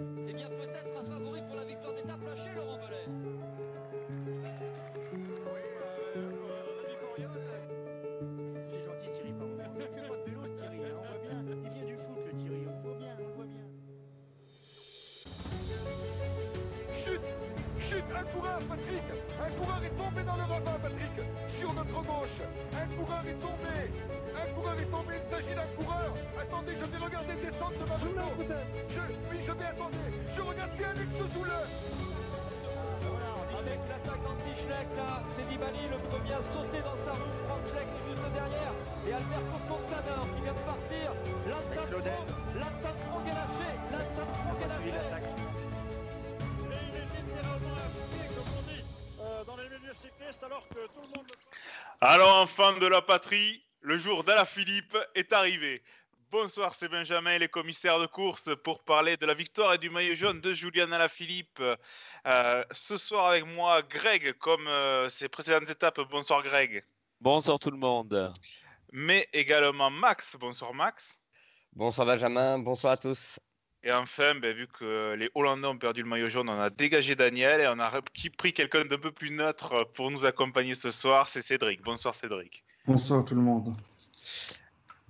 Eh bien, est tombé dans le ravin, Patrick Sur notre gauche Un coureur est tombé Un coureur est tombé, il s'agit d'un coureur Attendez, je vais regarder descendre de ma moto je, Oui, je vais attendre Je regarde bien Alex Zoule Avec l'attaque d'Anti-Schleck, là, c'est Nibali, le premier à sauter dans sa roue. Franck Schleck est juste derrière. Et Alberto Contador qui vient de partir. Lance Armstrong, Lance Armstrong est lâché. Lance Armstrong est lâché. Alors que tout le monde. Alors, enfants de la patrie, le jour d'Alaphilippe est arrivé. Bonsoir, c'est Benjamin, les commissaires de course, pour parler de la victoire et du maillot jaune de Julian Alaphilippe. Euh, ce soir avec moi, Greg, comme euh, ses précédentes étapes. Bonsoir, Greg. Bonsoir tout le monde. Mais également Max. Bonsoir, Max. Bonsoir Benjamin, bonsoir à tous. Et enfin, ben, vu que les Hollandais ont perdu le maillot jaune, on a dégagé Daniel et on a pris quelqu'un d'un peu plus neutre pour nous accompagner ce soir. C'est Cédric. Bonsoir, Cédric. Bonsoir tout le monde.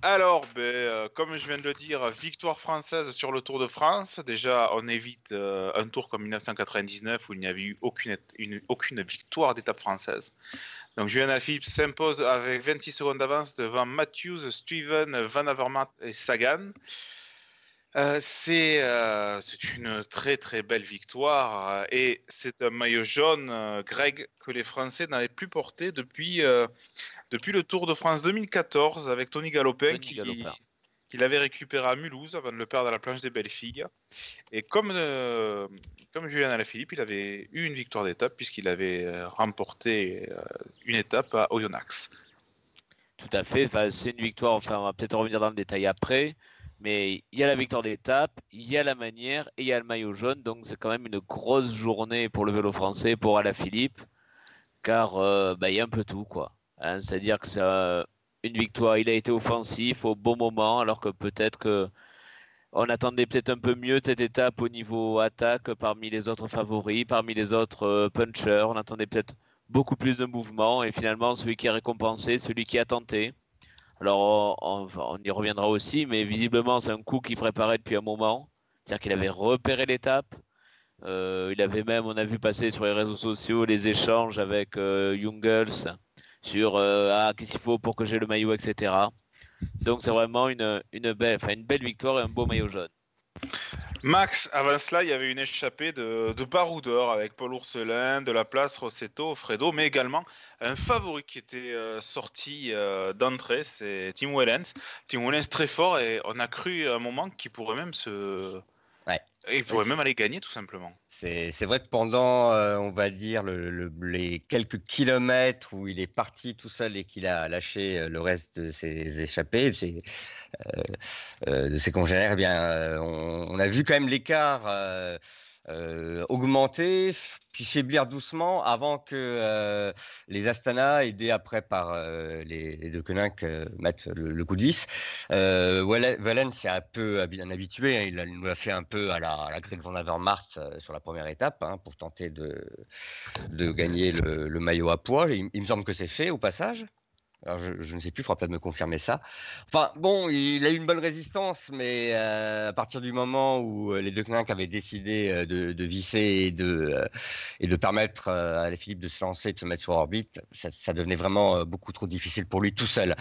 Alors, ben, euh, comme je viens de le dire, victoire française sur le Tour de France. Déjà, on évite euh, un tour comme 1999 où il n'y avait eu aucune, une- aucune victoire d'étape française. Donc, Julien Alaphilippe s'impose avec 26 secondes d'avance devant Matthews, Steven, Van Avermaet et Sagan. Euh, c'est euh, c'est une très très belle victoire euh, et c'est un maillot jaune, euh, Greg, que les Français n'avaient plus porté depuis, depuis le Tour de France 2014 avec Tony Galopin Tony qui, l'avait récupéré à Mulhouse avant de le perdre à la planche des belles filles. Et comme, comme Julien Alaphilippe, il avait eu une victoire d'étape puisqu'il avait remporté une étape à Oyonnax. Tout à fait. Enfin, c'est une victoire. Enfin, on va peut-être revenir dans le détail après. Mais il y a la victoire d'étape, il y a la manière et il y a le maillot jaune. Donc c'est quand même une grosse journée pour le vélo français, pour Alaphilippe. Car euh, bah, il y a un peu tout. quoi. Hein, C'est-à-dire que c'est une victoire. Il a été offensif au bon moment, alors que peut-être que on attendait peut-être un peu mieux cette étape au niveau attaque parmi les autres favoris, parmi les autres euh, punchers. On attendait peut-être beaucoup plus de mouvement et finalement celui qui est récompensé, celui qui a tenté. Alors on, y reviendra aussi, mais visiblement c'est un coup qu'il préparait depuis un moment, c'est-à-dire qu'il avait repéré l'étape. Euh, il avait même, on a vu passer sur les réseaux sociaux les échanges avec euh, Jungels sur euh, ah qu'est-ce qu'il faut pour que j'ai le maillot, etc. Donc c'est vraiment une, une belle, une belle victoire et un beau maillot jaune. Max, avant cela, il y avait une échappée de, de avec Paul Ourselin, de la place, Rossetto, Fredo, mais également un favori qui était euh, sorti euh, d'entrée, c'est Tim Wellens. Tim Wellens très fort et on a cru à un moment qu'il pourrait même se. Ouais. Il pourrait même aller gagner tout simplement. C'est vrai que pendant, euh, on va dire, le- le- les quelques kilomètres où il est parti tout seul et qu'il a lâché euh, le reste de ses échappées, de ses, euh, de ses congénères, eh bien, on, on a vu quand même l'écart euh, euh, augmenter, puis faiblir doucement avant que euh, les Astana, aidés après par euh, les, deux Koenig, mettent le, coup de 10. Wallen Wallen, c'est un peu un habitué, hein, il, nous l'a fait un peu à la, à la Greg Van sur la première étape hein, pour tenter de, de gagner le, le maillot à poids. Il, il me semble que c'est fait au passage. Alors je, ne sais plus, il faudra peut-être me confirmer ça. Enfin bon, il a eu une bonne résistance, mais euh, à partir du moment où euh, les deux Koenig avaient décidé euh, de, visser et de, et de permettre à Philippe de se lancer, de se mettre sur orbite, ça, devenait vraiment beaucoup trop difficile pour lui tout seul.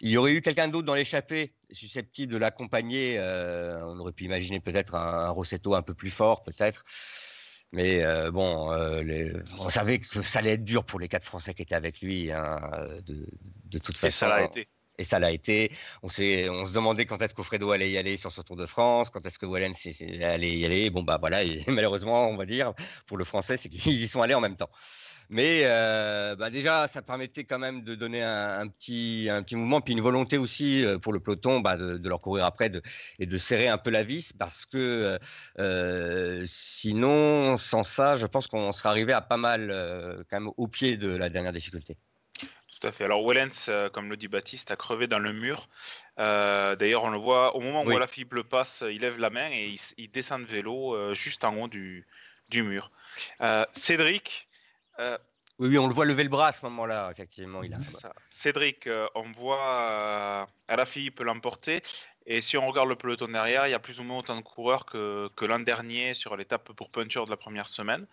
Il y aurait eu quelqu'un d'autre dans l'échappée susceptible de l'accompagner. on aurait pu imaginer peut-être un, un Rossetto un peu plus fort, peut-être. Mais euh, bon, euh, les- on savait que ça allait être dur pour les quatre Français qui étaient avec lui, hein, de, de toute façon. Et ça l'a été. Et ça l'a été. On, se demandait quand est-ce qu'Ofredo allait y aller sur ce Tour de France, quand est-ce que Wallen s'est- s'est- allait y aller. Bon, bah voilà, et malheureusement, on va dire, pour le français, c'est qu'ils y sont allés en même temps. Mais euh, bah déjà, ça permettait quand même de donner un, un petit, un petit mouvement, puis une volonté aussi euh, pour le peloton bah, de, de leur courir après de, et de serrer un peu la vis, parce que euh, sinon, sans ça, je pense qu'on serait arrivé à pas mal, euh, quand même, au pied de la dernière difficulté. Tout à fait. Alors Wellens, euh, comme le dit Baptiste, a crevé dans le mur. Euh, D'ailleurs, on le voit au moment où Oui. la Philippe le passe, il lève la main et il, descend de vélo euh, juste en haut du, du mur. Cédric, euh, Oui, oui, on le voit lever le bras à ce moment-là, effectivement. Il a... ça. Cédric, euh, on voit euh, Alaphilippe l'emporter. Et si on regarde le peloton derrière, il y a plus ou moins autant de coureurs que, que l'an dernier sur l'étape pour puncher de la première semaine.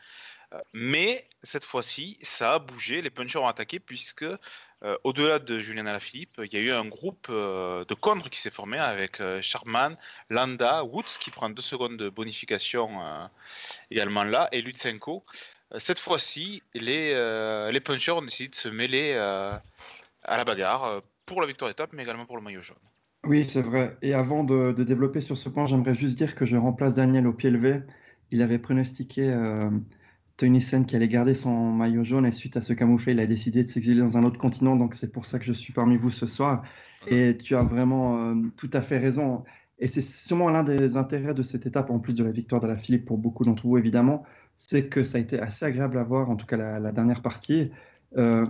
Euh, mais cette fois-ci, ça a bougé. Les punchers ont attaqué puisque, euh, au-delà de Julien Alaphilippe, il y a eu un groupe euh, de contre qui s'est formé avec euh, Sharman, Landa, Woods qui prend deux secondes de bonification également là, et Lutsenko. Euh, Cette fois-ci, les, euh, les punchers ont décidé de se mêler euh, à la bagarre pour la victoire d'étape, mais également pour le maillot jaune. Oui, c'est vrai. Et avant de, développer sur ce point, j'aimerais juste dire que je remplace Daniel au pied levé. Il avait pronostiqué euh, Tony Sen qui allait garder son maillot jaune et suite à ce camouflet, il a décidé de s'exiler dans un autre continent. Donc c'est pour ça que je suis parmi vous ce soir. Et tu as vraiment tout à fait raison. Et c'est sûrement l'un des intérêts de cette étape, en plus de la victoire de la Philippe pour beaucoup d'entre vous, évidemment, c'est que ça a été assez agréable à voir, en tout cas la, la dernière partie. Euh,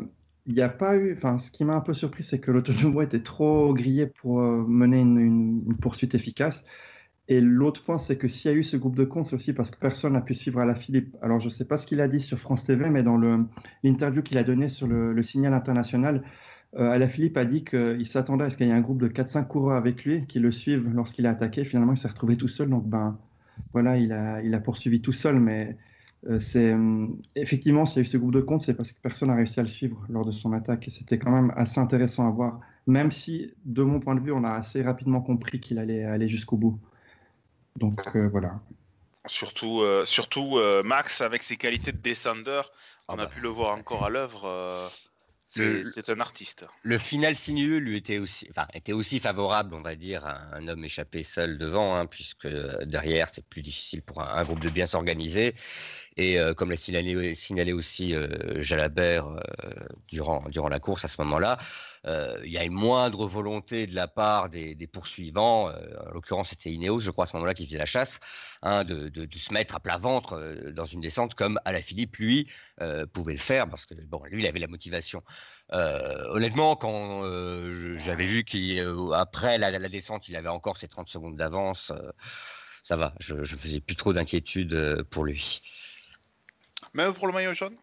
il n'y a pas eu, enfin, ce qui m'a un peu surpris, c'est que l'Autonomo était trop grillé pour euh, mener une, poursuite efficace. Et l'autre point, c'est que s'il y a eu ce groupe de compte, c'est aussi parce que personne n'a pu suivre à la Philippe. Alors, je ne sais pas ce qu'il a dit sur France TV, mais dans l'interview qu'il a donnée sur le, signal international, euh, Alaphilippe a dit qu'il s'attendait à ce qu'il y ait un groupe de 4-5 coureurs avec lui qui le suivent lorsqu'il a attaqué. Finalement, il s'est retrouvé tout seul. Donc, ben, voilà, il a, il a poursuivi tout seul. Mais c'est hum, effectivement, s'il y a eu ce groupe de compte, c'est parce que personne n'a réussi à le suivre lors de son attaque. Et c'était quand même assez intéressant à voir. Même si, de mon point de vue, on a assez rapidement compris qu'il allait aller jusqu'au bout. Donc, euh, voilà. Surtout, euh, surtout euh, Max, avec ses qualités de descendeur, on Ah a bah. pu le voir encore à l'œuvre. euh, c'est un artiste. Le final sinueux lui était aussi, enfin, était aussi favorable, on va dire, à un homme échappé seul devant, hein, puisque euh, derrière, c'est plus difficile pour un, un groupe de bien s'organiser. Et euh, comme l'a signalé, aussi euh, Jalabert euh, durant, la course à ce moment-là, il y a une moindre volonté de la part des, poursuivants, en l'occurrence c'était Ineos, je crois à ce moment-là, qui faisait la chasse, hein, de, se mettre à plat ventre dans une descente comme Alaphilippe, lui, pouvait le faire, parce que bon, lui, il avait la motivation. Honnêtement, quand j'avais vu qu'après la, la descente, il avait encore ses 30 secondes d'avance, ça va, je ne faisais plus trop d'inquiétude pour lui. Même pour le maillot jaune?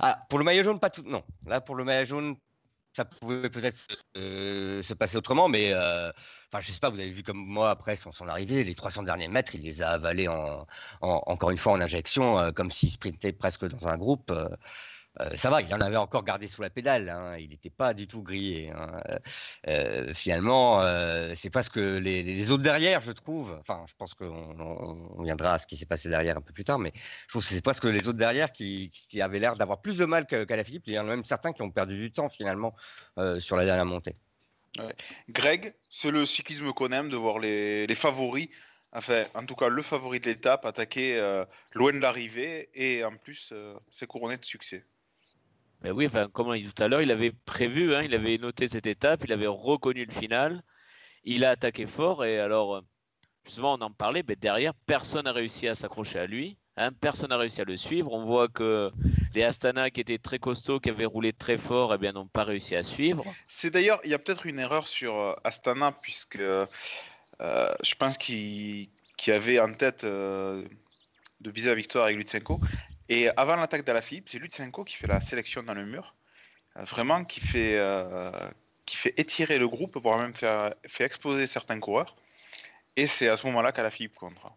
Ah, pour le maillot jaune, pas tout. Non, là, pour le maillot jaune, ça pouvait peut-être se- euh, se passer autrement, mais euh, enfin, sais pas, vous avez vu comme moi après son, arrivée, les 300 derniers mètres, il les a avalés en, en- encore une fois en injection, euh, comme s'il sprintait presque dans un groupe. Euh, ça va, il en avait encore gardé sous la pédale, hein, il n'était pas du tout grillé. hein. Euh, euh, finalement, euh, c'est parce que les, autres derrière, je trouve, enfin, je pense qu'on on- on viendra à ce qui s'est passé derrière un peu plus tard, mais je trouve que c'est parce que les autres derrière qui, avaient l'air d'avoir plus de mal qu'à la Philippe. Il y en a même certains qui ont perdu du temps finalement sur la dernière montée. Greg, c'est le cyclisme qu'on aime de voir les, favoris, enfin, en tout cas, le favori de l'étape attaquer euh, loin de l'arrivée et en plus, c'est couronné de succès. Mais oui, enfin, comme on dit tout à l'heure, il avait prévu, hein, il avait noté cette étape, il avait reconnu le final, il a attaqué fort et alors, euh, justement, on en parlait, mais derrière, personne n'a réussi à s'accrocher à lui, hein, personne n'a réussi à le suivre. On voit que les Astana qui étaient très costauds, qui avaient roulé très fort, eh bien, n'ont pas réussi à suivre. C'est d'ailleurs, il y a peut-être une erreur sur euh, Astana, puisque euh, je pense qu'il avait en tête de viser la victoire avec Lutsenko. Et avant l'attaque d'Alaphilippe, c'est Lutsenko qui fait la sélection dans le mur, euh, vraiment qui fait, euh, qui fait étirer le groupe, voire même faire, fait exploser certains coureurs. Et c'est à ce moment-là qu'Alaphilippe contre.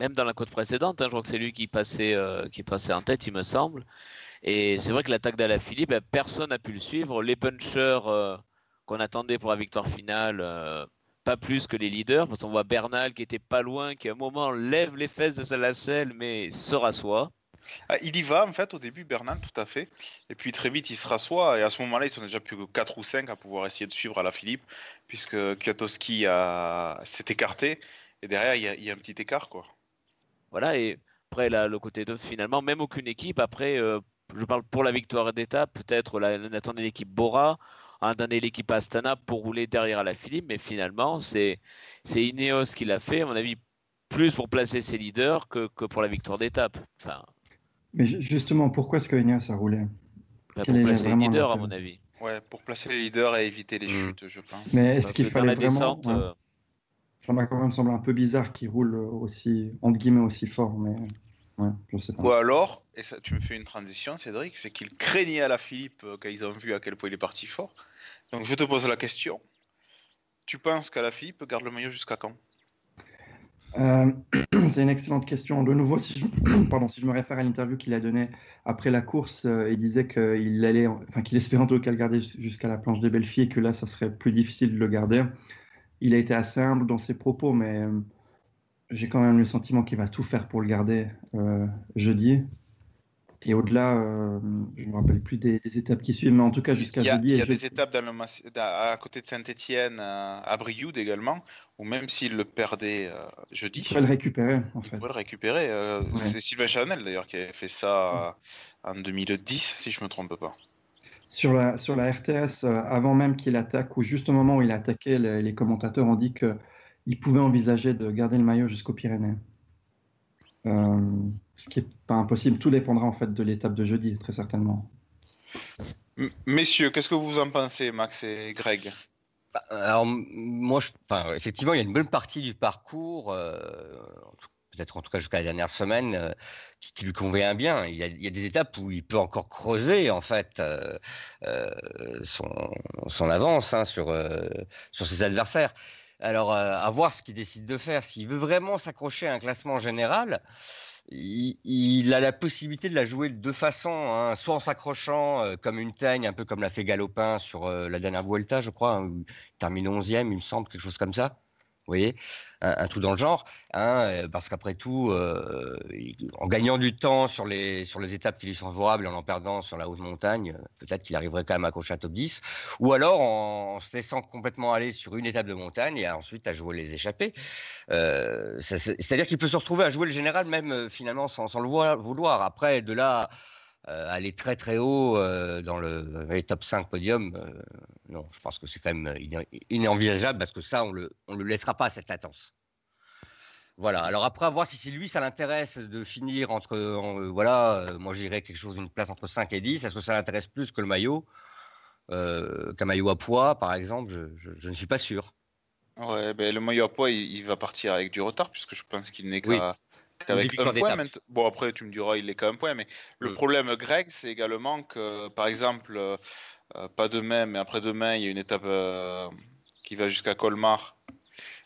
Même dans la côte précédente, hein, je crois que c'est lui qui passait, euh, qui passait en tête, il me semble. Et c'est vrai que l'attaque d'Alaphilippe, ben, personne n'a pu le suivre. Les punchers qu'on attendait pour la victoire finale, pas plus que les leaders, parce qu'on voit Bernal qui était pas loin, qui à un moment lève les fesses de sa lacelle, mais se rassoit. Ah, il y va en fait au début, Bernal, tout à fait. Et puis très vite, il se rassoit. Et à ce moment-là, ils sont déjà plus que 4 ou 5 à pouvoir essayer de suivre à la Philippe, puisque Kwiatkowski a... s'est écarté. Et derrière, il y, a, un petit écart. quoi. Voilà, et après, le côté de finalement, même aucune équipe, après, euh, je parle pour la victoire d'étape, peut-être on attendait l'équipe Bora, on attendait l'équipe Astana pour rouler derrière à la Philippe, mais finalement, c'est c'est Ineos qui l'a fait, à mon avis, plus pour placer ses leaders que, que pour la victoire d'étape. Enfin, Mais ju- justement, pourquoi est-ce que Ineos a roulé bah, pour placer les leaders, à mon avis. Ouais, pour placer les leaders et éviter les Mm. chutes, je pense. Mais est-ce qu'il fallait la vraiment descente, ouais. euh, Ça m'a quand même semblé un peu bizarre qu'il roule aussi, entre guillemets, aussi fort, mais ouais, je sais pas. Ou alors, et ça, tu me fais une transition, Cédric, c'est qu'ils craignaient à la Philippe euh, quand ils ont vu à quel point il est parti fort. Donc je te pose la question. Tu penses qu'à la Philippe garde le maillot jusqu'à quand? Euh, c'est une excellente question. De nouveau, si je, pardon, si je me réfère à l'interview qu'il a donnée après la course, euh, il disait qu'il allait, qu'il espérait en tout cas le garder jusqu'à la planche des filles et que là, ça serait plus difficile de le garder. Il a été assez humble dans ses propos, mais euh, j'ai quand même le sentiment qu'il va tout faire pour le garder jeudi. Et au-delà, euh, je ne me rappelle plus des, des étapes qui suivent, mais en tout cas jusqu'à Il y a, jeudi. il y a des étapes dans le mass- à côté de Saint-Etienne, à Brioude également, où même s'il le perdait euh, jeudi, Il pourrait le récupérer, en il fait. pourrait le récupérer. euh, Ouais. C'est Sylvain Chanel d'ailleurs qui avait fait ça euh, en 2010, si je me trompe pas. Sur la, sur la RTS, euh, avant même qu'il attaque, ou juste au moment où il a attaqué, les, les commentateurs ont dit qu'il pouvait envisager de garder le maillot jusqu'aux Pyrénées. Euh, ce qui n'est pas impossible. Tout dépendra en fait de l'étape de jeudi, très certainement. M- Messieurs, qu'est-ce que vous en pensez, Max et Greg? Bah, Alors, moi, je- enfin, effectivement, il y a une bonne partie du parcours, euh, peut-être en tout cas jusqu'à la dernière semaine, euh, qui, qui lui convient bien. Il y, a, il y a des étapes où il peut encore creuser, en fait, euh, euh, son, son avance hein, sur, euh, sur ses adversaires. Alors, euh, à voir ce qu'il décide de faire. S'il veut vraiment s'accrocher à un classement général, il, a la possibilité de la jouer de deux façons, hein, soit en s'accrochant euh, comme une teigne, un peu comme l'a fait Galopin sur euh, la dernière Vuelta, je crois, hein, où il termine 11e, il me semble, quelque chose comme ça. Vous voyez, un, un tout dans le genre, hein, euh, parce qu'après tout, euh, en gagnant du temps sur les, sur les étapes qui lui sont favorables et en en perdant sur la haute montagne, euh, peut-être qu'il arriverait quand même à accrocher un top 10, ou alors en, se laissant complètement aller sur une étape de montagne et ensuite à jouer les échappées. C'est-à-dire qu'il peut se retrouver à jouer le général même finalement sans, sans le vouloir. Après, de là aller très très haut euh, dans le dans les top 5 podium, euh, non, je pense que c'est quand même euh, inenvisageable parce que ça, on le, on le laissera pas à cette latence. Voilà. Alors après, à voir si c'est lui, ça l'intéresse de finir entre, en, euh, voilà, euh, moi j'irais quelque chose, une place entre 5 et 10. Est-ce que ça l'intéresse plus que le maillot euh, Qu'un maillot à poids, par exemple, je, je- je ne suis pas sûr. Ouais, ben, le maillot à poids, il, il va partir avec du retard, puisque je pense qu'il n'est qu'à- Victoires un point. Bon, après, tu me diras, il est qu'à un point, mais le Mm. problème, Greg, c'est également que, par exemple, euh, euh, pas demain, mais après-demain, il y a une étape euh, qui va jusqu'à Colmar,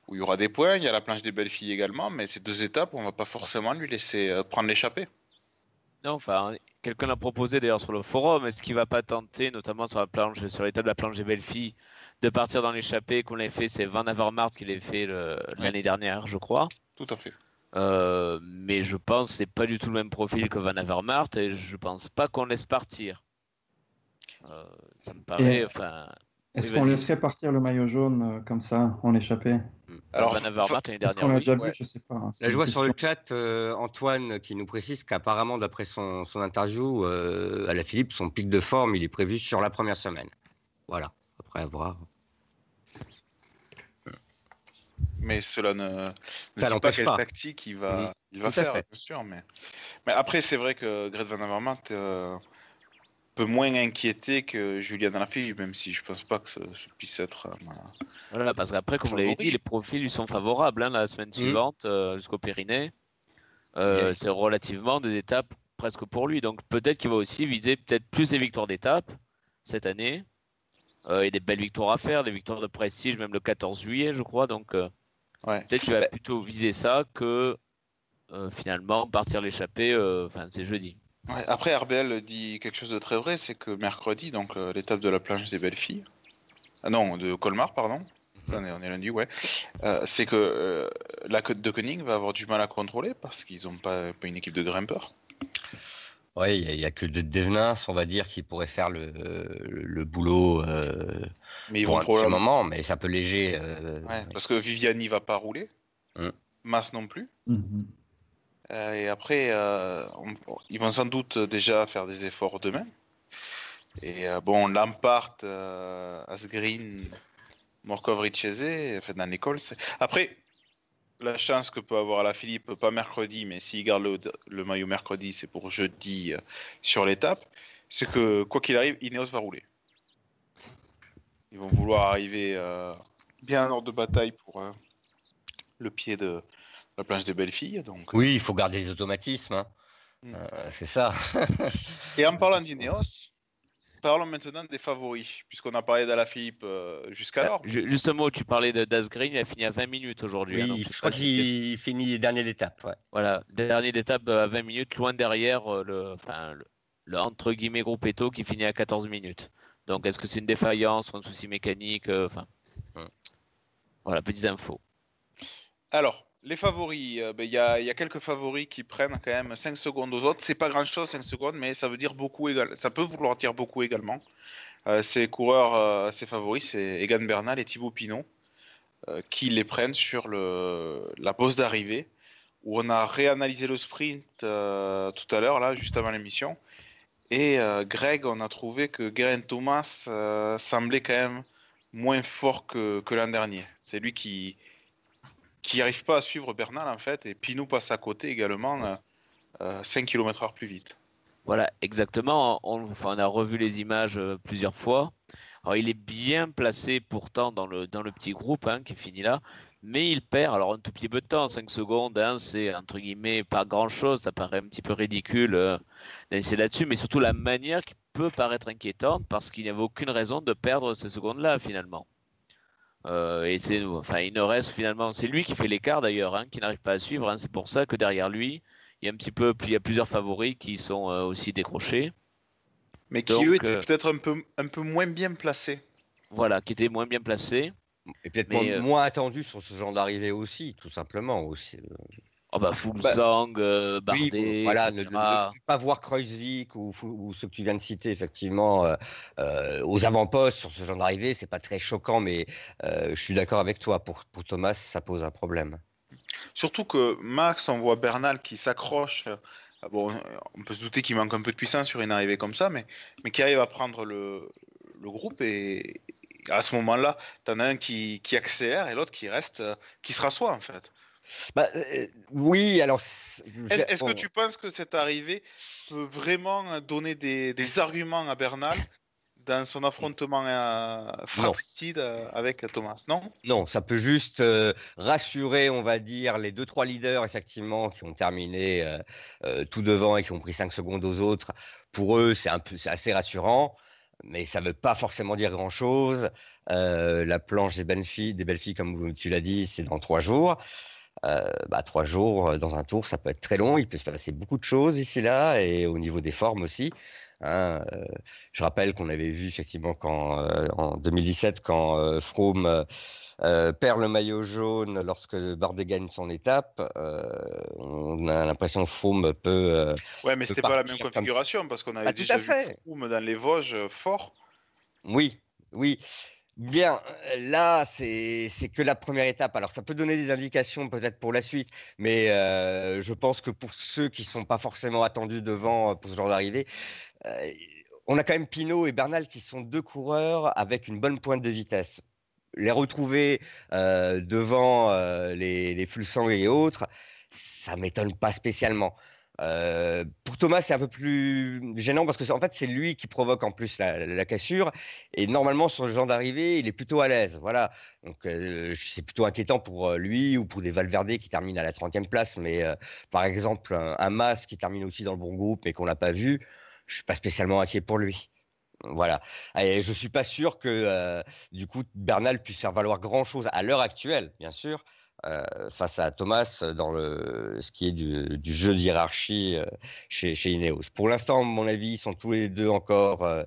où il y aura des points. Il y a la planche des belles filles également, mais ces deux étapes, on va pas forcément lui laisser euh, prendre l'échappée. Non, enfin, quelqu'un l'a proposé d'ailleurs sur le forum. Est-ce qu'il va pas tenter, notamment sur la planche, sur l'étape de la planche des belles filles, de partir dans l'échappée qu'on l'avait fait C'est Van Avermaet qui l'avait fait l'année dernière, je crois. Tout à fait. Euh, mais je pense que c'est pas du tout le même profil que Van Avermaet et je pense pas qu'on laisse partir. Euh, ça me paraît, Et- enfin, Est-ce Oui, qu'on laisserait partir le maillot jaune euh, comme ça, en échappée? Alors, Van Avermaet l'année Est-ce dernière. qu'on l'a oui. déjà ouais. vu Je sais pas. hein, Là, je vois sur le chat euh, Antoine qui nous précise qu'apparemment, d'après son, son interview euh, à la Philippe, son pic de forme, il est prévu sur la première semaine. Voilà. Après, à voir. Mais cela ne, ne dit pas quelle pas. tactique il va, il va Tout faire, bien sûr. Mais, mais après, c'est vrai que Greg Van Avermaet euh, peut moins inquiéter que Julian Alaphilippe, même si je pense pas que ça, ça puisse être. euh, Voilà, parce qu'après, comme vous l'avez dit, les profils lui sont favorables hein, la semaine suivante euh, jusqu'au Pyrénées. Euh. C'est relativement des étapes presque pour lui. Donc peut-être qu'il va aussi viser peut-être plus des victoires d'étape cette année. Euh, et des belles victoires à faire, des victoires de prestige, même le 14 juillet, je crois. Donc euh, Ouais. peut-être qu'il va Bah- plutôt viser ça que euh, finalement partir l'échapper. euh, Enfin, c'est jeudi. Ouais, après, RBL dit quelque chose de très vrai, c'est que mercredi, donc euh, l'étape de la planche des belles filles, ah non, de Colmar, pardon, on est, on est lundi, ouais, euh, c'est que euh, la côte de Koenig va avoir du mal à contrôler parce qu'ils n'ont pas, pas une équipe de grimpeurs. Oui, il n'y a, que de Devenins, on va dire, qui pourrait faire le, le, le boulot euh, Mais pour un petit moment, mais c'est un peu léger. euh, Ouais, parce que Viviani va pas rouler, Mm. Mas non plus. Mhm. Euh, et après, euh, on- ils vont sans doute déjà faire des efforts demain. Et euh, bon, Lampard, euh, Asgreen, Morkov, Richese, Ferdinand Nichols. c'est- Après, la chance que peut avoir la Philippe, pas mercredi, mais s'il garde le, le maillot mercredi, c'est pour jeudi euh, sur l'étape, c'est que quoi qu'il arrive, Ineos va rouler. Ils vont vouloir arriver euh, bien en ordre de bataille pour euh, le pied de la planche des belles filles. Donc... Oui, il faut garder les automatismes. hein. Mm. Euh, c'est ça. Et en parlant d'Ineos, parlons maintenant des favoris, puisqu'on a parlé d'Alaphilippe euh, jusqu'alors. Ju- Justement, tu parlais de d'Asgreen, il a fini à 20 minutes aujourd'hui. hein, oui, je crois qu'il finit dernier d'étape. Ouais. Voilà, dernière étape à 20 minutes, loin derrière euh, le, enfin, le, le entre guillemets groupe Eto qui finit à 14 minutes. Donc est-ce que c'est une défaillance ou un souci mécanique euh, Enfin, Ouais. voilà, petites infos. Alors, les favoris, euh, ben, il y, a, quelques favoris qui prennent quand même 5 secondes aux autres. C'est pas grand chose 5 secondes, mais ça veut dire beaucoup ça peut vouloir dire beaucoup également. Euh, ces coureurs, euh, ces favoris, c'est Egan Bernal et Thibaut Pinot qui les prennent sur la pause d'arrivée où on a réanalysé le sprint tout à l'heure, là, juste avant l'émission. Et Greg, on a trouvé que Geraint Thomas semblait quand même moins fort que, que l'an dernier. C'est lui qui, qui n'arrive pas à suivre Bernal en fait, et Pinot passe à côté également euh, euh, 5 km/h plus vite. Voilà, exactement. On, a revu les images euh, plusieurs fois. Alors, il est bien placé pourtant dans le, dans le petit groupe hein, qui finit là, mais il perd alors un tout petit peu de temps, 5 secondes, hein, c'est entre guillemets pas grand chose, ça paraît un petit peu ridicule euh, là-dessus, mais surtout la manière qui peut paraître inquiétante parce qu'il n'y avait aucune raison de perdre ces secondes-là finalement. Euh, et c'est, enfin, il ne reste finalement, c'est lui qui fait l'écart d'ailleurs, hein, qui n'arrive pas à suivre. hein. c'est pour ça que derrière lui, il y a un petit peu, il y a plusieurs favoris qui sont euh, aussi décrochés. Mais qui Donc, eux étaient euh, peut-être un peu, un peu moins bien placés. Voilà, qui étaient moins bien placés. Et peut-être moins, euh, moins attendu sur ce genre d'arrivée aussi, tout simplement. Aussi. Oh bah, Fulsang, Oui, Bardet, voilà, ne, etc. ne- ne pas voir Kreuzvik ou, ou ceux que tu viens de citer, effectivement, euh, euh, aux avant-postes sur ce genre d'arrivée, c'est pas très choquant, mais euh, je suis d'accord avec toi. Pour, pour Thomas, ça pose un problème. Surtout que Max, on voit Bernal qui s'accroche. Bon, on peut se douter qu'il manque un peu de puissance sur une arrivée comme ça, mais, mais qui arrive à prendre le, le groupe et, et à ce moment-là, t'en as un qui, qui accélère et l'autre qui reste, qui se rassoit en fait. Bah, euh, oui, alors. Est-ce que tu penses que cette arrivée peut vraiment donner des, des arguments à Bernal dans son affrontement euh, fratricide euh, avec Thomas Non? Non, ça peut juste euh, rassurer, on va dire, les deux trois leaders effectivement qui ont terminé euh, euh, tout devant et qui ont pris 5 secondes aux autres. Pour eux, c'est un peu, c'est assez rassurant, mais ça ne veut pas forcément dire grand chose. la planche des belles filles, des belles filles, comme tu l'as dit, c'est dans trois jours. Euh, bah, trois jours euh, dans un tour, ça peut être très long. Il peut se passer beaucoup de choses ici là et au niveau des formes aussi. hein. Euh, je rappelle qu'on avait vu effectivement quand, euh, en 2017 quand euh, Froome perd le maillot jaune lorsque Bardet gagne son étape. on a l'impression que Froome peut. Ouais, mais c'était pas la même configuration parce qu'on avait Ah, déjà vu. Froome dans les Vosges fort. Oui, oui. Bien, euh, là, c'est que la première étape. Alors, ça peut donner des indications peut-être pour la suite, mais euh, je pense que pour ceux qui sont pas forcément attendus devant euh, pour ce genre d'arrivée, on a quand même Pinot et Bernal qui sont deux coureurs avec une bonne pointe de vitesse. Les retrouver devant les, les et autres, ça m'étonne pas spécialement. Euh, pour Thomas, c'est un peu plus gênant parce que en fait, c'est lui qui provoque en plus la, cassure. Et normalement, sur le genre d'arrivée, il est plutôt à l'aise. Voilà. Donc, euh, c'est plutôt inquiétant pour euh, lui ou pour des Valverde qui terminent à la 30e place. Mais par exemple, un, Mas qui termine aussi dans le bon groupe mais qu'on n'a pas vu, je suis pas spécialement inquiet pour lui. Voilà. Et je suis pas sûr que du coup Bernal puisse faire valoir grand chose à l'heure actuelle, bien sûr, euh, face à Thomas dans le ce qui est du, du jeu de hiérarchie euh, chez, chez Ineos. Pour l'instant, à mon avis, ils sont tous les deux encore euh,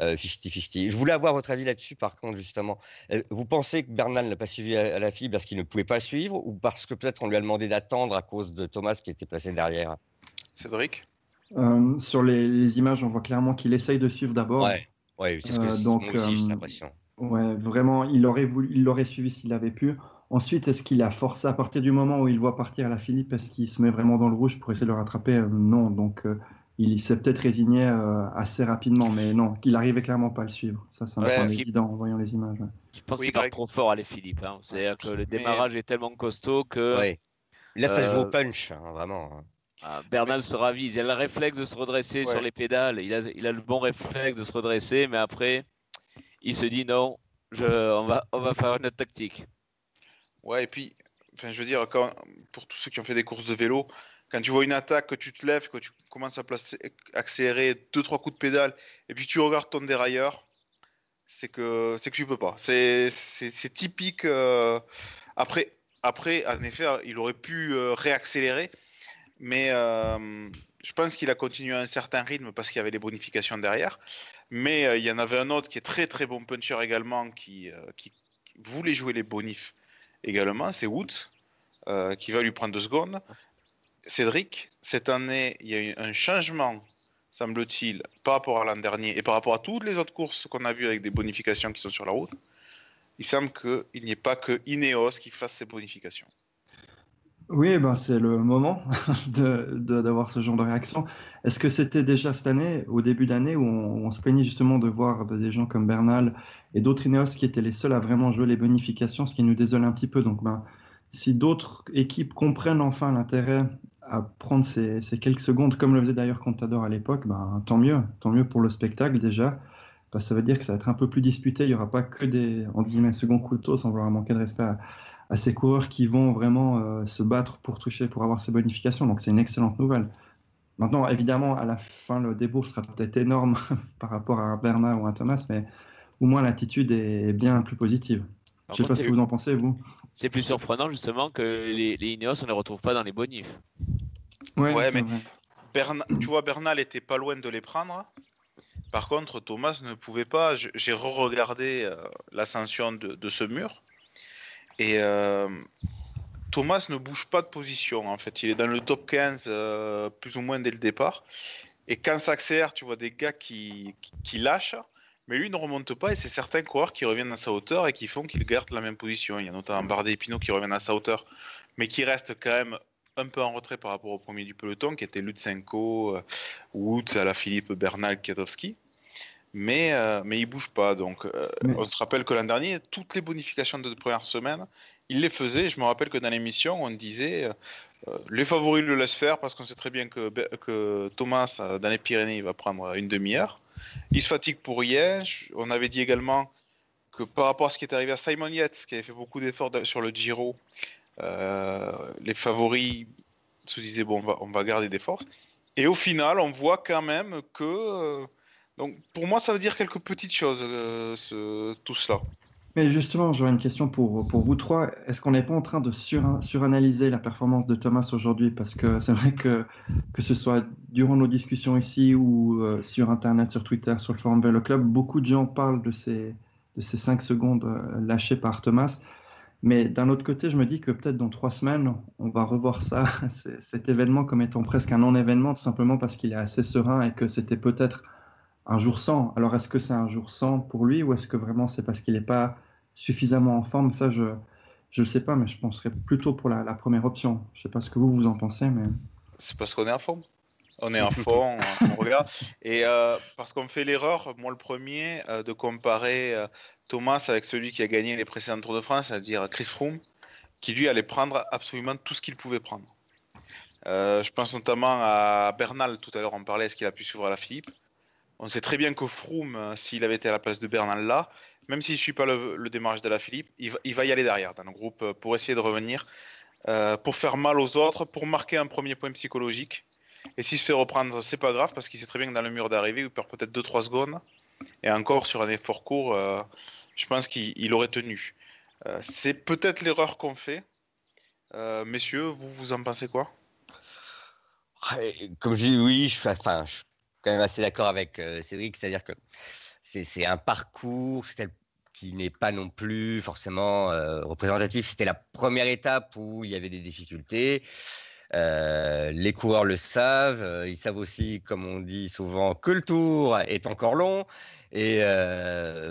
euh, 50-50. Je voulais avoir votre avis là-dessus, par contre, justement. Euh, Vous pensez que Bernal n'a pas suivi à, à la fille parce qu'il ne pouvait pas suivre ou parce que peut-être on lui a demandé d'attendre à cause de Thomas qui était placé derrière? Cédric? Euh, sur les, les images, on voit clairement qu'il essaye de suivre d'abord. Ouais, ouais c'est ce que Euh, donc, aussi, j'ai euh, l'impression. Ouais, vraiment, il aurait voulu, il l'aurait suivi s'il avait pu. Ensuite, est-ce qu'il a forcé à partir du moment où il voit partir à la Philippe, est-ce qu'il se met vraiment dans le rouge pour essayer de le rattraper? Euh, Non, donc euh, il s'est peut-être résigné euh, assez rapidement, mais non, il arrivait clairement pas à le suivre. Ça, ça me Ouais, qui- évident en voyant les images. ouais. Je pense Oui, qu'il part trop fort à les Philippe. hein. C'est-à-dire que le Mais- démarrage est tellement costaud que Ouais. Là, ça joue au punch, hein, vraiment. hein. ah, Bernal se ravise. Il a le réflexe de se redresser Ouais. sur les pédales. Il a, il a le bon réflexe de se redresser, mais après, il se dit non, Je, on, va, on va faire une autre tactique. Ouais, et puis, enfin, je veux dire, pour tous ceux qui ont fait des courses de vélo, quand tu vois une attaque, que tu te lèves, que tu commences à placer, accélérer deux trois coups de pédale, et puis tu regardes ton dérailleur, c'est que c'est que tu peux pas. C'est typique. euh, après après, en effet, il aurait pu euh, réaccélérer, mais euh, je pense qu'il a continué à un certain rythme parce qu'il y avait les bonifications derrière. Mais il y en avait un autre qui est très très bon puncher également, qui, qui voulait jouer les bonifs également, c'est Woods, euh, qui va lui prendre deux secondes. Cédric, cette année, il y a eu un changement, semble-t-il, par rapport à l'an dernier et par rapport à toutes les autres courses qu'on a vues avec des bonifications qui sont sur la route. Il semble qu'il n'y ait pas que Ineos qui fasse ces bonifications. Oui, ben c'est le moment de, d'avoir ce genre de réaction. Est-ce que c'était déjà cette année, au début d'année, où on, se plaignait justement de voir des gens comme Bernal et d'autres Ineos qui étaient les seuls à vraiment jouer les bonifications, ce qui nous désole un petit peu. Donc, ben, si d'autres équipes comprennent enfin l'intérêt à prendre ces, ces quelques secondes, comme le faisait d'ailleurs Contador à l'époque, ben, tant mieux, tant mieux pour le spectacle déjà. Ben, ça veut dire que ça va être un peu plus disputé. Il n'y aura pas que des entre guillemets, second couteau, sans vouloir manquer de respect à, à ces coureurs qui vont vraiment euh, se battre pour toucher, pour avoir ces bonifications. Donc c'est une excellente nouvelle. Maintenant, évidemment, à la fin, le débours sera peut-être énorme par rapport à un Bernard ou un Thomas, mais au moins l'attitude est bien plus positive. Par Je ne sais contre, pas ce c'est- que vous en pensez, vous. C'est plus surprenant justement que les, les Ineos, on les retrouve pas dans les bonifs. Ouais, mais- tu vois, Bernal était pas loin de les prendre. Par contre, Thomas ne pouvait pas. J'ai re-regardé euh, l'ascension de, de ce mur. Et euh, Thomas ne bouge pas de position. En fait, il est dans le top 15, euh, plus ou moins dès le départ. Et quand ça accélère, tu vois des gars qui, qui, lâchent. Mais lui ne remonte pas. Et c'est certains coureurs qui reviennent à sa hauteur et qui font qu'il garde la même position. Il y a notamment Bardet et Pinot qui reviennent à sa hauteur. Mais qui restent quand même un peu en retrait par rapport au premier du peloton, qui était Lutsenko, euh, Woods, Alaphilippe, Bernal, Kiatowski. Mais, euh, mais il bouge pas. Donc, euh, Mais- on se rappelle que l'an dernier, toutes les bonifications de première semaine, il les faisait. Je me rappelle que dans l'émission, on disait euh, les favoris le laissent faire parce qu'on sait très bien que, que Thomas, dans les Pyrénées, il va prendre une demi-heure. Il se fatigue pour rien. On avait dit également que par rapport à ce qui est arrivé à Simon Yates, qui avait fait beaucoup d'efforts de- sur le Giro, les favoris se disaient bon, on va, on va garder des forces. Et au final, on voit quand même que. Donc, pour moi, ça veut dire quelques petites choses, euh, tout cela. Mais justement, j'aurais une question pour, pour vous trois. Est-ce qu'on n'est pas en train de sur- suranalyser la performance de Thomas aujourd'hui? Parce que c'est vrai que, que ce soit durant nos discussions ici ou euh, sur Internet, sur Twitter, sur le forum Vélo Club, beaucoup de gens parlent de ces, de ces 5 secondes euh, lâchées par Thomas. Mais d'un autre côté, je me dis que peut-être dans trois semaines, on va revoir ça, cet événement comme étant presque un non-événement, tout simplement parce qu'il est assez serein et que c'était peut-être un jour sans. Alors, est-ce que c'est un jour sans pour lui ou est-ce que vraiment c'est parce qu'il n'est pas suffisamment en forme? Ça, je je ne sais pas, mais je penserais plutôt pour la, la première option. Je ne sais pas ce que vous, vous en pensez, mais... C'est parce qu'on est en forme. On est en fond, on, on regarde. Et euh, parce qu'on fait l'erreur, moi le premier, euh, de comparer euh, Thomas avec celui qui a gagné les précédents Tours de France, c'est-à-dire Chris Froome, qui lui allait prendre absolument tout ce qu'il pouvait prendre. Euh, je pense notamment à Bernal, tout à l'heure on parlait, est-ce qu'il a pu suivre à la Philippe? On sait très bien que Froome, euh, s'il avait été à la place de Bernal là, même s'il ne suit pas le, démarrage de la Philippe, il va, y aller derrière dans le groupe euh, pour essayer de revenir, euh, pour faire mal aux autres, pour marquer un premier point psychologique. Et s'il se fait reprendre, c'est pas grave parce qu'il sait très bien que dans le mur d'arrivée, il perd peut-être 2-3 secondes. Et encore sur un effort court, je pense qu'il il aurait tenu. C'est peut-être l'erreur qu'on fait. Messieurs, vous, vous en pensez quoi? Comme je dis, oui, je enfin, je quand même assez d'accord avec euh, Cédric, c'est-à-dire que c'est un parcours qui n'est pas non plus forcément euh, représentatif. C'était la première étape où il y avait des difficultés. Euh, les coureurs le savent, ils savent aussi, comme on dit souvent, que le tour est encore long. Et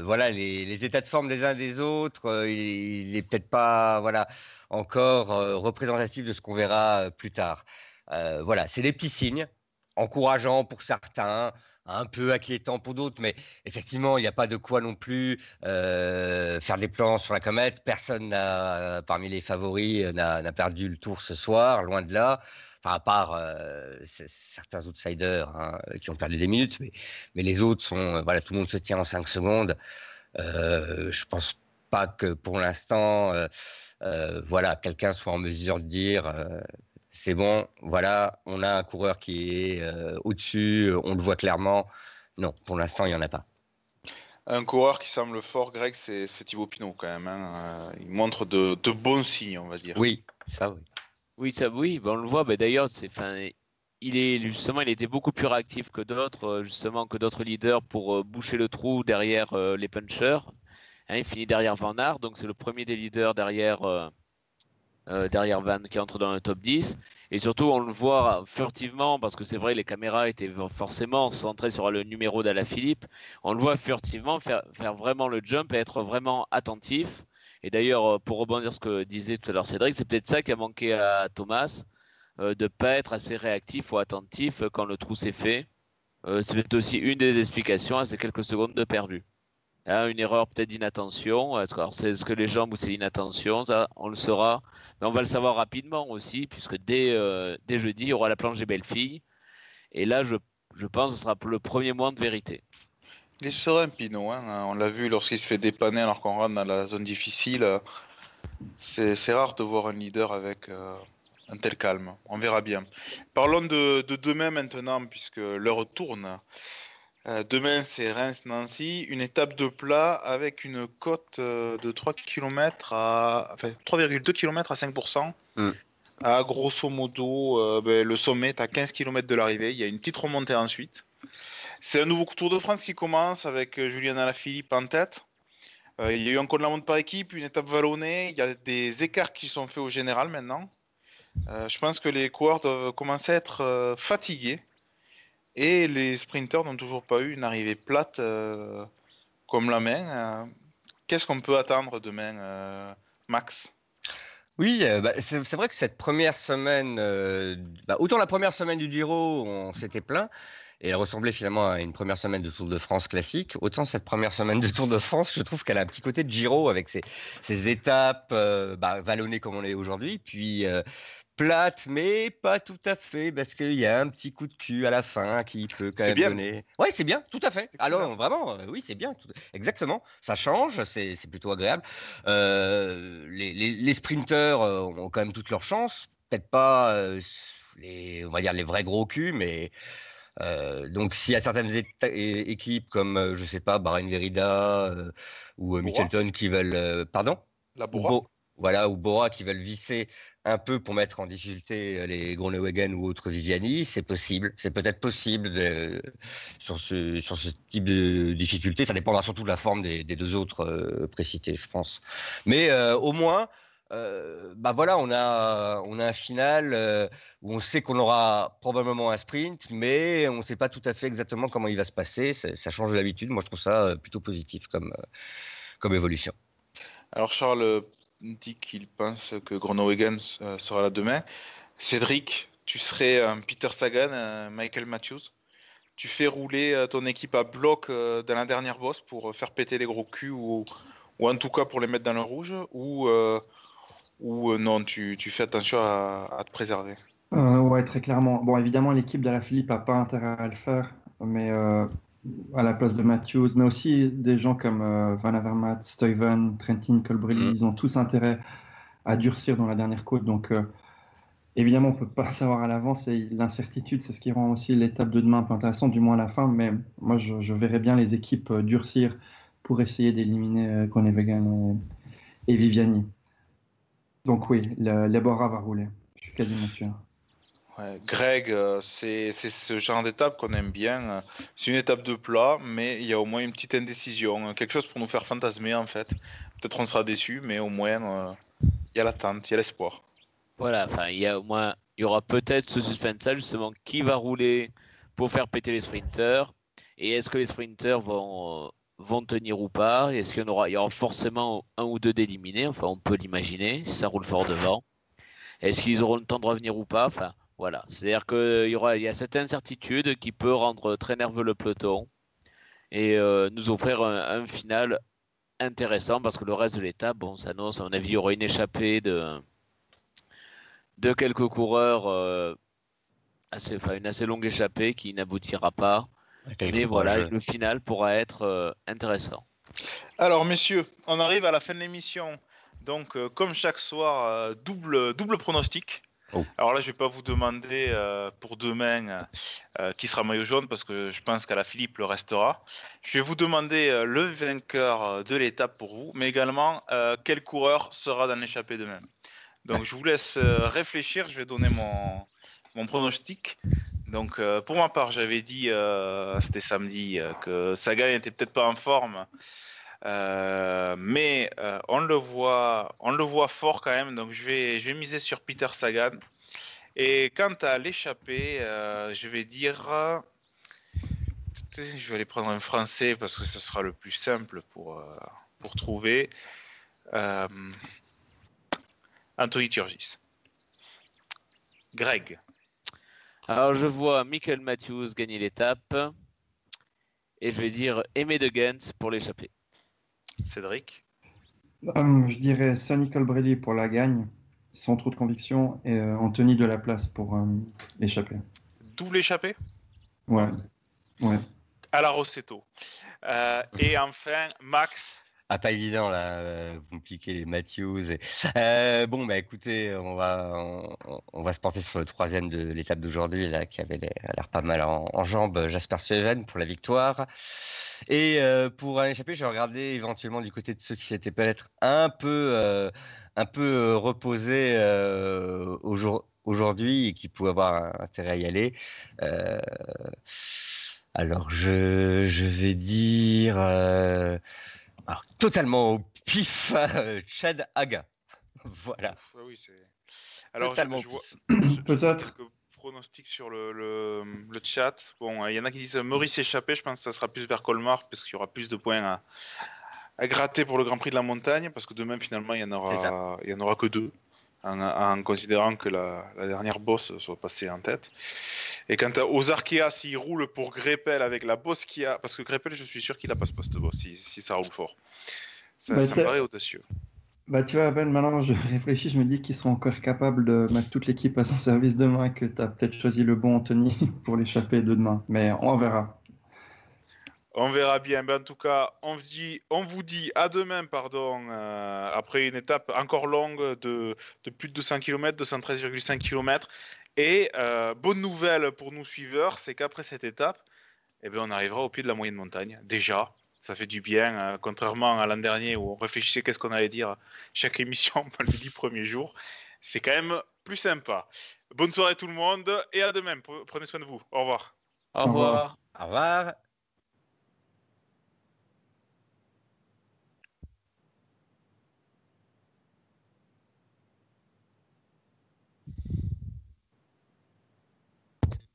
voilà, les, états de forme des uns des autres, il n'est peut-être pas voilà, encore représentatif de ce qu'on verra plus tard. Voilà, c'est des petits signes, encourageants pour certains, un peu inquiétants pour d'autres, mais effectivement, il n'y a pas de quoi non plus euh, faire des plans sur la comète. Personne n'a, parmi les favoris euh, n'a perdu le tour ce soir, loin de là. Enfin, à part euh, certains outsiders hein, qui ont perdu des minutes, mais, les autres sont, euh, voilà, tout le monde se tient en 5 secondes. Euh, je pense pas que pour l'instant, euh, euh, voilà, quelqu'un soit en mesure de dire euh, c'est bon, voilà, on a un coureur qui est euh, au-dessus, on le voit clairement. Non, pour l'instant, il n'y en a pas. Un coureur qui semble fort, Greg, c'est c'est Thibaut Pinot quand même. hein. Euh, Il montre de, de bons signes, on va dire. Oui, ça oui. Oui, ça, oui, ben, on le voit. Ben, D'ailleurs, c'est, il est justement, il était beaucoup plus réactif que d'autres, euh, justement, que d'autres leaders pour euh, boucher le trou derrière euh, les punchers. Hein, il finit derrière Van Aert, donc c'est le premier des leaders derrière, euh, euh, derrière Van qui entre dans le top 10. Et surtout, on le voit furtivement, parce que c'est vrai, les caméras étaient forcément centrées sur le numéro d'Alaphilippe. On le voit furtivement faire, vraiment le jump et être vraiment attentif. Et d'ailleurs, euh, pour rebondir sur ce que disait tout à l'heure Cédric, c'est peut-être ça qui a manqué à Thomas, euh, de ne pas être assez réactif ou attentif quand le trou s'est fait. C'est peut-être aussi une des explications à ces quelques secondes de perdu. Hein, une erreur peut-être d'inattention. Alors, c'est ce que les jambes ou c'est l'inattention Ça, on le saura. Mais on va le savoir rapidement aussi, puisque dès, euh, dès jeudi, il y aura la planche des belles filles. Et là, je, je pense que ce sera le premier mois de vérité. Il est serein, Pinot. hein. On l'a vu lorsqu'il se fait dépanner alors qu'on rentre dans la zone difficile. euh, C'est c'est rare de voir un leader avec euh, un tel calme. On verra bien. Parlons de, de demain maintenant, puisque l'heure tourne. Euh, demain, c'est Reims-Nancy, une étape de plat avec une cote euh, de 3 km à enfin, 3,2 km à 5%. Mm. À grosso modo, euh, ben, le sommet est à 15 km de l'arrivée. Il y a une petite remontée ensuite. C'est un nouveau Tour de France qui commence avec Julien Alaphilippe en tête. Il y a eu un contre-la-montre par équipe, une étape vallonnée. Il y a des écarts qui sont faits au général maintenant. Je pense que les coureurs doivent commencer à être fatigués. Et les sprinteurs n'ont toujours pas eu une arrivée plate euh, comme la main. Euh, Qu'est-ce qu'on peut attendre demain, euh, Max? Oui, bah, c'est vrai que cette première semaine, bah, autant la première semaine du Giro, on s'était plaint, et elle ressemblait finalement à une première semaine de Tour de France classique, autant cette première semaine de Tour de France, je trouve qu'elle a un petit côté de Giro avec ses, étapes euh, bah, vallonnées comme on l'est aujourd'hui, puis plate, mais pas tout à fait, parce qu'il y a un petit coup de cul à la fin qui peut quand même bien. donner. Oui, c'est bien, tout à fait. Alors, vraiment, euh, oui, c'est bien, tout- exactement. Ça change, c'est plutôt agréable. Euh, les, les, les sprinteurs euh, ont quand même toutes leurs chances. Peut-être pas euh, les, on va dire les vrais gros culs, mais euh, donc s'il y a certaines équipes comme, euh, je sais pas, Bahrain Verida euh, ou. Mitchelton qui veulent, pardon, La ou Bora Bo- voilà, ou Bora qui veulent visser un peu pour mettre en difficulté euh, les Groenewegen ou autres Viviani, c'est possible. C'est peut-être possible sur, ce, type de difficulté. Ça dépendra surtout de la forme des, deux autres euh, précités, je pense. Mais euh, au moins, euh, bah voilà, on a, on a un final où on sait qu'on aura probablement un sprint, mais on ne sait pas tout à fait exactement comment il va se passer. Ça, change de l'habitude. Moi, je trouve ça plutôt positif comme, comme évolution. Alors Charles dit qu'il pense que Groenewegen euh, sera là demain. Cédric, tu serais un Peter Sagan, un Michael Matthews. Tu fais rouler euh, ton équipe à bloc euh, dans la dernière bosse pour euh, faire péter les gros culs ou, ou en tout cas pour les mettre dans le rouge ou, euh, ou euh, non, tu, tu fais attention à, te préserver? Euh, ouais, très clairement. Bon, évidemment, l'équipe d'Alaphilippe n'a pas intérêt à le faire, mais euh, à la place de Matthews, mais aussi des gens comme euh, Van Avermaet, Stuyven, Trentin, Colbrelli, Mm. ils ont tous intérêt à durcir dans la dernière côte. Donc, euh, évidemment, on ne peut pas savoir à l'avance et l'incertitude, c'est ce qui rend aussi l'étape de demain un peu intéressante, du moins à la fin. Mais moi, je, je verrais bien les équipes euh, durcir pour essayer d'éliminer Groenewegen et, et Viviani. Donc, oui, le, le Bora va rouler. Je suis quasiment sûr. Greg, euh, c'est ce genre d'étape qu'on aime bien. C'est une étape de plat, mais il y a au moins une petite indécision, euh, quelque chose pour nous faire fantasmer en fait. Peut-être on sera déçu, mais au moins euh, il y a l'attente, il y a l'espoir. Voilà, enfin, il y a au moins, il y aura peut-être ce suspense justement qui va rouler pour faire péter les sprinters et est-ce que les sprinters vont, euh, vont tenir ou pas? Est-ce qu'il y aura, il y aura forcément un ou deux d'éliminés, enfin, on peut l'imaginer si ça roule fort devant. Est-ce qu'ils auront le temps de revenir ou pas? Enfin, voilà, c'est-à-dire qu'il y aura, il y a cette incertitude qui peut rendre très nerveux le peloton et euh, nous offrir un, un final intéressant parce que le reste de l'étape, bon, s'annonce, à mon avis, il y aura une échappée de de quelques coureurs, euh, assez, enfin, une assez longue échappée qui n'aboutira pas. Mais voilà, le final pourra être euh, intéressant. Alors, messieurs, on arrive à la fin de l'émission. Donc, euh, comme chaque soir, euh, double, double pronostic. Oh. Alors là, je vais pas vous demander euh, pour demain euh, qui sera maillot jaune parce que je pense qu'à Philippe le restera. Je vais vous demander euh, le vainqueur de l'étape pour vous, mais également quel coureur sera dans l'échappée demain. Donc, je vous laisse réfléchir. Je vais donner mon, mon pronostic. Donc, pour ma part, j'avais dit, c'était samedi, que Sagan n'était peut-être pas en forme. Euh, mais euh, on le voit, on le voit fort quand même. Donc je vais, je vais miser sur Peter Sagan. Et quant à l'échappée, euh, je vais dire, je vais aller prendre un français parce que ce sera le plus simple pour pour trouver. Anthony Turgis. Greg. Alors je vois Michael Matthews gagner l'étape. Et je vais dire Aimé de Gens pour l'échapper. Cédric. Hum, je dirais Sonny Colbrelli pour la gagne, sans trop de conviction, et euh, Anthony de la place pour euh, l'échapper. Double échappé? Ouais. Ouais. à la Rossetto. Euh, et enfin, Max. Ah, pas évident là, euh, vous piquez les Matthews. Euh, bon, bah écoutez, on va, on, va se porter sur le troisième de l'étape d'aujourd'hui, là, qui avait l'air pas mal en, en jambes, Jasper Stuyven pour la victoire. Et euh, pour un échappé, j'ai regardé éventuellement du côté de ceux qui s'étaient peut-être un peu, un peu reposés aujourd- aujourd'hui et qui pouvaient avoir intérêt à y aller. Alors, je, je vais dire. Alors, totalement au pif, euh, Chad Haga. Voilà. Ah oui, Alors, je- Totalement je. Peut-être. quelques pronostics sur le, le, le chat. Bon, il y en a qui disent Maurice échappé. Je pense que ça sera plus vers Colmar parce qu'il y aura plus de points à, à gratter pour le Grand Prix de la Montagne. Parce que demain, finalement, il y en aura, il y en aura que deux. En, en considérant que la, la dernière bosse soit passée en tête. Et quant à- aux Arkea, s'ils roulent pour Greppel avec la bosse qu'il a, parce que Greppel, je suis sûr qu'il la passe pas cette bosse si, si ça roule fort. Ça, Bah, ça me t'as- paraît audacieux. Bah, tu vois, Ben, maintenant, je réfléchis, je me dis qu'ils sont encore capables de mettre toute l'équipe à son service demain, que tu as peut-être choisi le bon Anthony pour l'échapper de demain. Mais on verra. On verra bien. Ben, en tout cas, on vous dit, on vous dit à demain, pardon, euh, après une étape encore longue de, de plus de 200 km, 213,5 km. Et euh, bonne nouvelle pour nous suiveurs, c'est qu'après cette étape, eh ben, on arrivera au pied de la moyenne montagne. Déjà, ça fait du bien, euh, contrairement à l'an dernier où on réfléchissait qu'est-ce qu'on allait dire chaque émission le dix premiers jours. C'est quand même plus sympa. Bonne soirée tout le monde et à demain. Prenez soin de vous. Au revoir. Au Au revoir. revoir. Au revoir.